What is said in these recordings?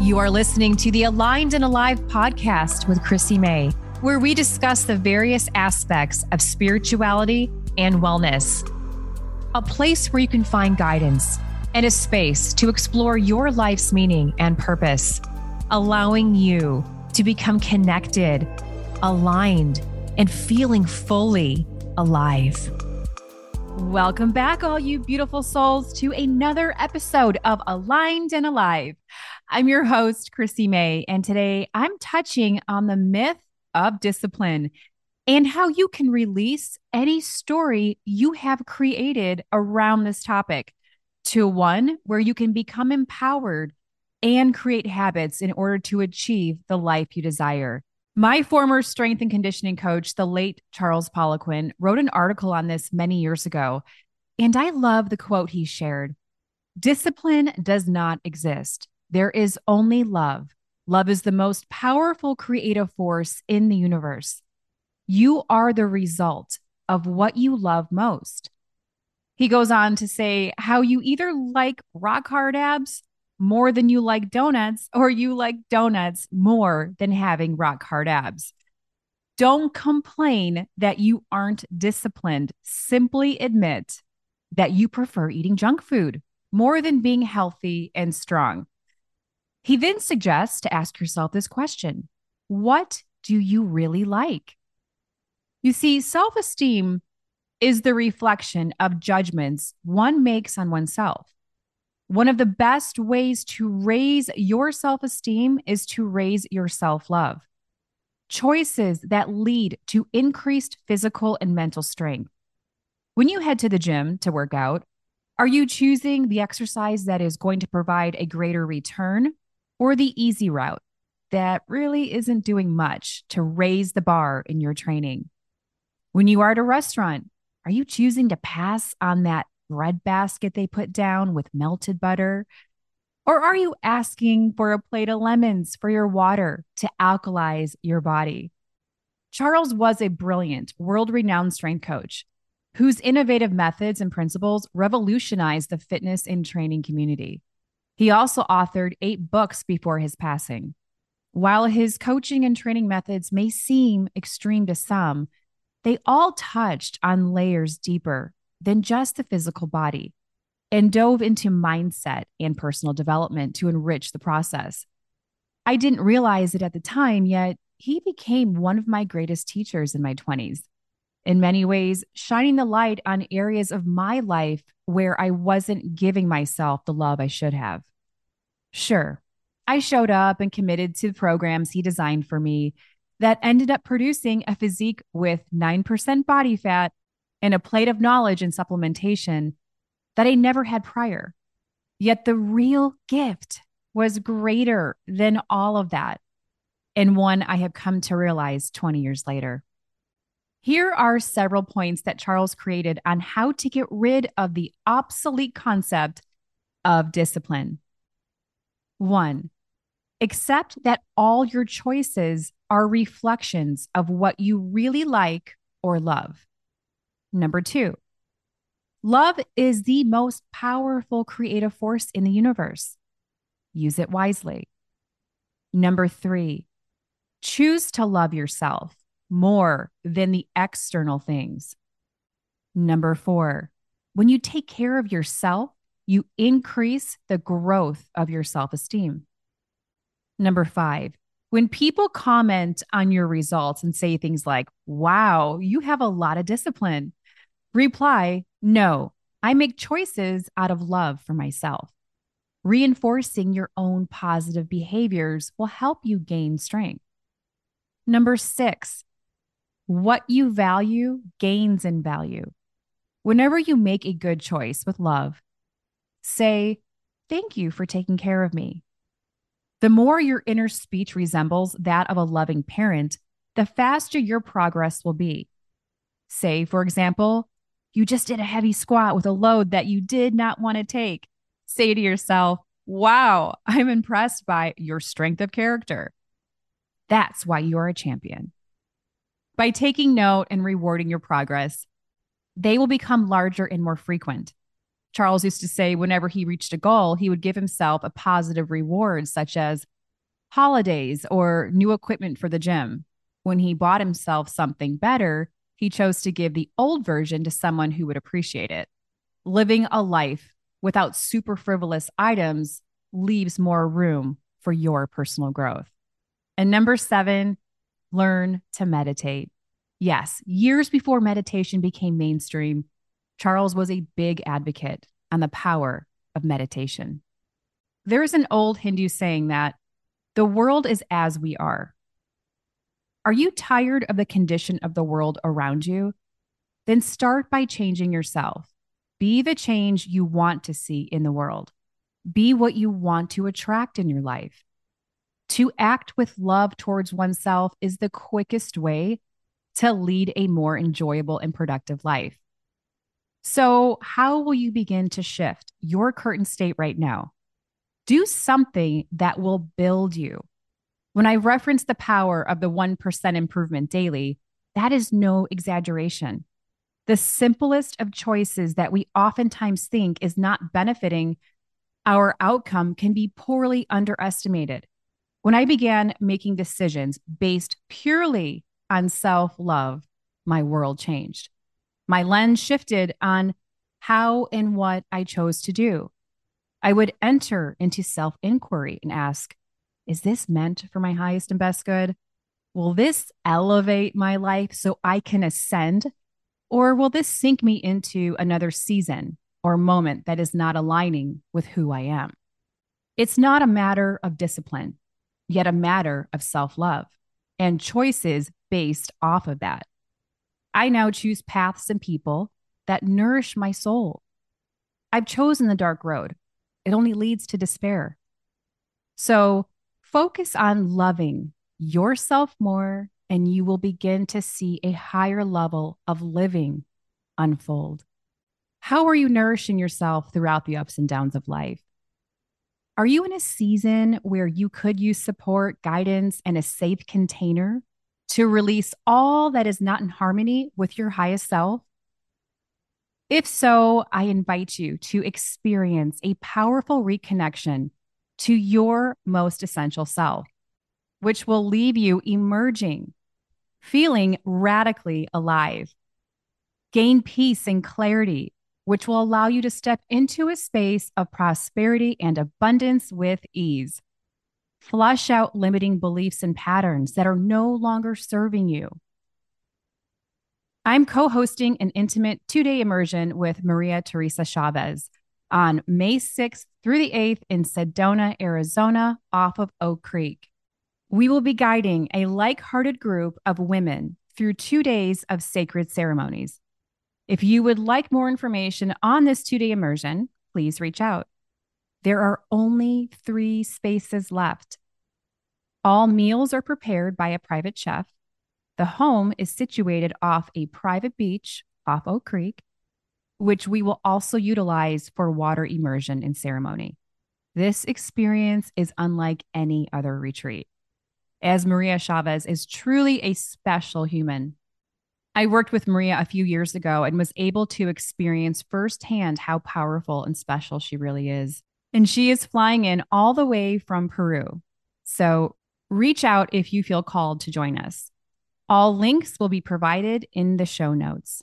You are listening to the Aligned and Alive podcast with Chrissy May, where we discuss the various aspects of spirituality and wellness. A place where you can find guidance and a space to explore your life's meaning and purpose, allowing you to become connected, aligned, and feeling fully alive. Welcome back, all you beautiful souls, to another episode of Aligned and Alive. I'm your host, Chrissy May, and today I'm touching on the myth of discipline and how you can release any story you have created around this topic to one where you can become empowered and create habits in order to achieve the life you desire. My former strength and conditioning coach, the late Charles Poliquin, wrote an article on this many years ago, and I love the quote he shared Discipline does not exist. There is only love. Love is the most powerful creative force in the universe. You are the result of what you love most. He goes on to say how you either like rock hard abs more than you like donuts, or you like donuts more than having rock hard abs. Don't complain that you aren't disciplined. Simply admit that you prefer eating junk food more than being healthy and strong. He then suggests to ask yourself this question What do you really like? You see, self esteem is the reflection of judgments one makes on oneself. One of the best ways to raise your self esteem is to raise your self love. Choices that lead to increased physical and mental strength. When you head to the gym to work out, are you choosing the exercise that is going to provide a greater return or the easy route that really isn't doing much to raise the bar in your training. When you are at a restaurant, are you choosing to pass on that bread basket they put down with melted butter? Or are you asking for a plate of lemons for your water to alkalize your body? Charles was a brilliant, world renowned strength coach whose innovative methods and principles revolutionized the fitness and training community. He also authored eight books before his passing. While his coaching and training methods may seem extreme to some, they all touched on layers deeper than just the physical body and dove into mindset and personal development to enrich the process. I didn't realize it at the time, yet he became one of my greatest teachers in my 20s. In many ways, shining the light on areas of my life where I wasn't giving myself the love I should have. Sure, I showed up and committed to the programs he designed for me that ended up producing a physique with 9% body fat and a plate of knowledge and supplementation that I never had prior. Yet the real gift was greater than all of that, and one I have come to realize 20 years later. Here are several points that Charles created on how to get rid of the obsolete concept of discipline. One, accept that all your choices are reflections of what you really like or love. Number two, love is the most powerful creative force in the universe. Use it wisely. Number three, choose to love yourself more than the external things. Number four, when you take care of yourself, you increase the growth of your self esteem. Number five, when people comment on your results and say things like, wow, you have a lot of discipline, reply, no, I make choices out of love for myself. Reinforcing your own positive behaviors will help you gain strength. Number six, what you value gains in value. Whenever you make a good choice with love, Say, Thank you for taking care of me. The more your inner speech resembles that of a loving parent, the faster your progress will be. Say, for example, you just did a heavy squat with a load that you did not want to take. Say to yourself, Wow, I'm impressed by your strength of character. That's why you are a champion. By taking note and rewarding your progress, they will become larger and more frequent. Charles used to say whenever he reached a goal, he would give himself a positive reward, such as holidays or new equipment for the gym. When he bought himself something better, he chose to give the old version to someone who would appreciate it. Living a life without super frivolous items leaves more room for your personal growth. And number seven, learn to meditate. Yes, years before meditation became mainstream, Charles was a big advocate on the power of meditation. There is an old Hindu saying that the world is as we are. Are you tired of the condition of the world around you? Then start by changing yourself. Be the change you want to see in the world. Be what you want to attract in your life. To act with love towards oneself is the quickest way to lead a more enjoyable and productive life. So, how will you begin to shift your current state right now? Do something that will build you. When I reference the power of the 1% improvement daily, that is no exaggeration. The simplest of choices that we oftentimes think is not benefiting our outcome can be poorly underestimated. When I began making decisions based purely on self love, my world changed. My lens shifted on how and what I chose to do. I would enter into self inquiry and ask, is this meant for my highest and best good? Will this elevate my life so I can ascend? Or will this sink me into another season or moment that is not aligning with who I am? It's not a matter of discipline, yet a matter of self love and choices based off of that. I now choose paths and people that nourish my soul. I've chosen the dark road, it only leads to despair. So focus on loving yourself more, and you will begin to see a higher level of living unfold. How are you nourishing yourself throughout the ups and downs of life? Are you in a season where you could use support, guidance, and a safe container to release all that is not in harmony with your highest self? If so, I invite you to experience a powerful reconnection to your most essential self, which will leave you emerging, feeling radically alive. Gain peace and clarity, which will allow you to step into a space of prosperity and abundance with ease. Flush out limiting beliefs and patterns that are no longer serving you. I'm co hosting an intimate two day immersion with Maria Teresa Chavez on May 6th through the 8th in Sedona, Arizona, off of Oak Creek. We will be guiding a like hearted group of women through two days of sacred ceremonies. If you would like more information on this two day immersion, please reach out. There are only three spaces left. All meals are prepared by a private chef. The home is situated off a private beach off Oak Creek, which we will also utilize for water immersion and ceremony. This experience is unlike any other retreat, as Maria Chavez is truly a special human. I worked with Maria a few years ago and was able to experience firsthand how powerful and special she really is. And she is flying in all the way from Peru. So reach out if you feel called to join us. All links will be provided in the show notes.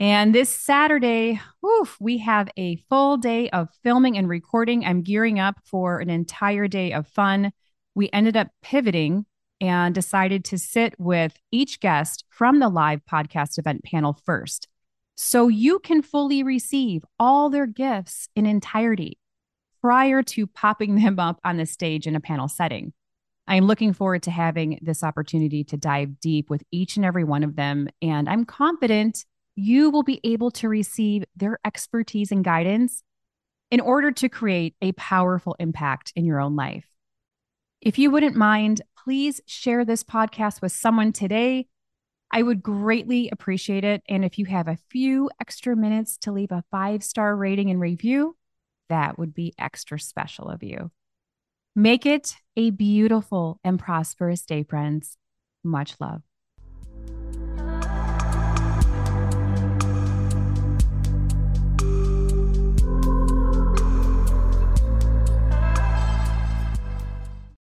And this Saturday, oof, we have a full day of filming and recording. I'm gearing up for an entire day of fun. We ended up pivoting and decided to sit with each guest from the live podcast event panel first so you can fully receive all their gifts in entirety prior to popping them up on the stage in a panel setting. I am looking forward to having this opportunity to dive deep with each and every one of them. And I'm confident you will be able to receive their expertise and guidance in order to create a powerful impact in your own life. If you wouldn't mind, please share this podcast with someone today I would greatly appreciate it. And if you have a few extra minutes to leave a five star rating and review, that would be extra special of you. Make it a beautiful and prosperous day, friends. Much love.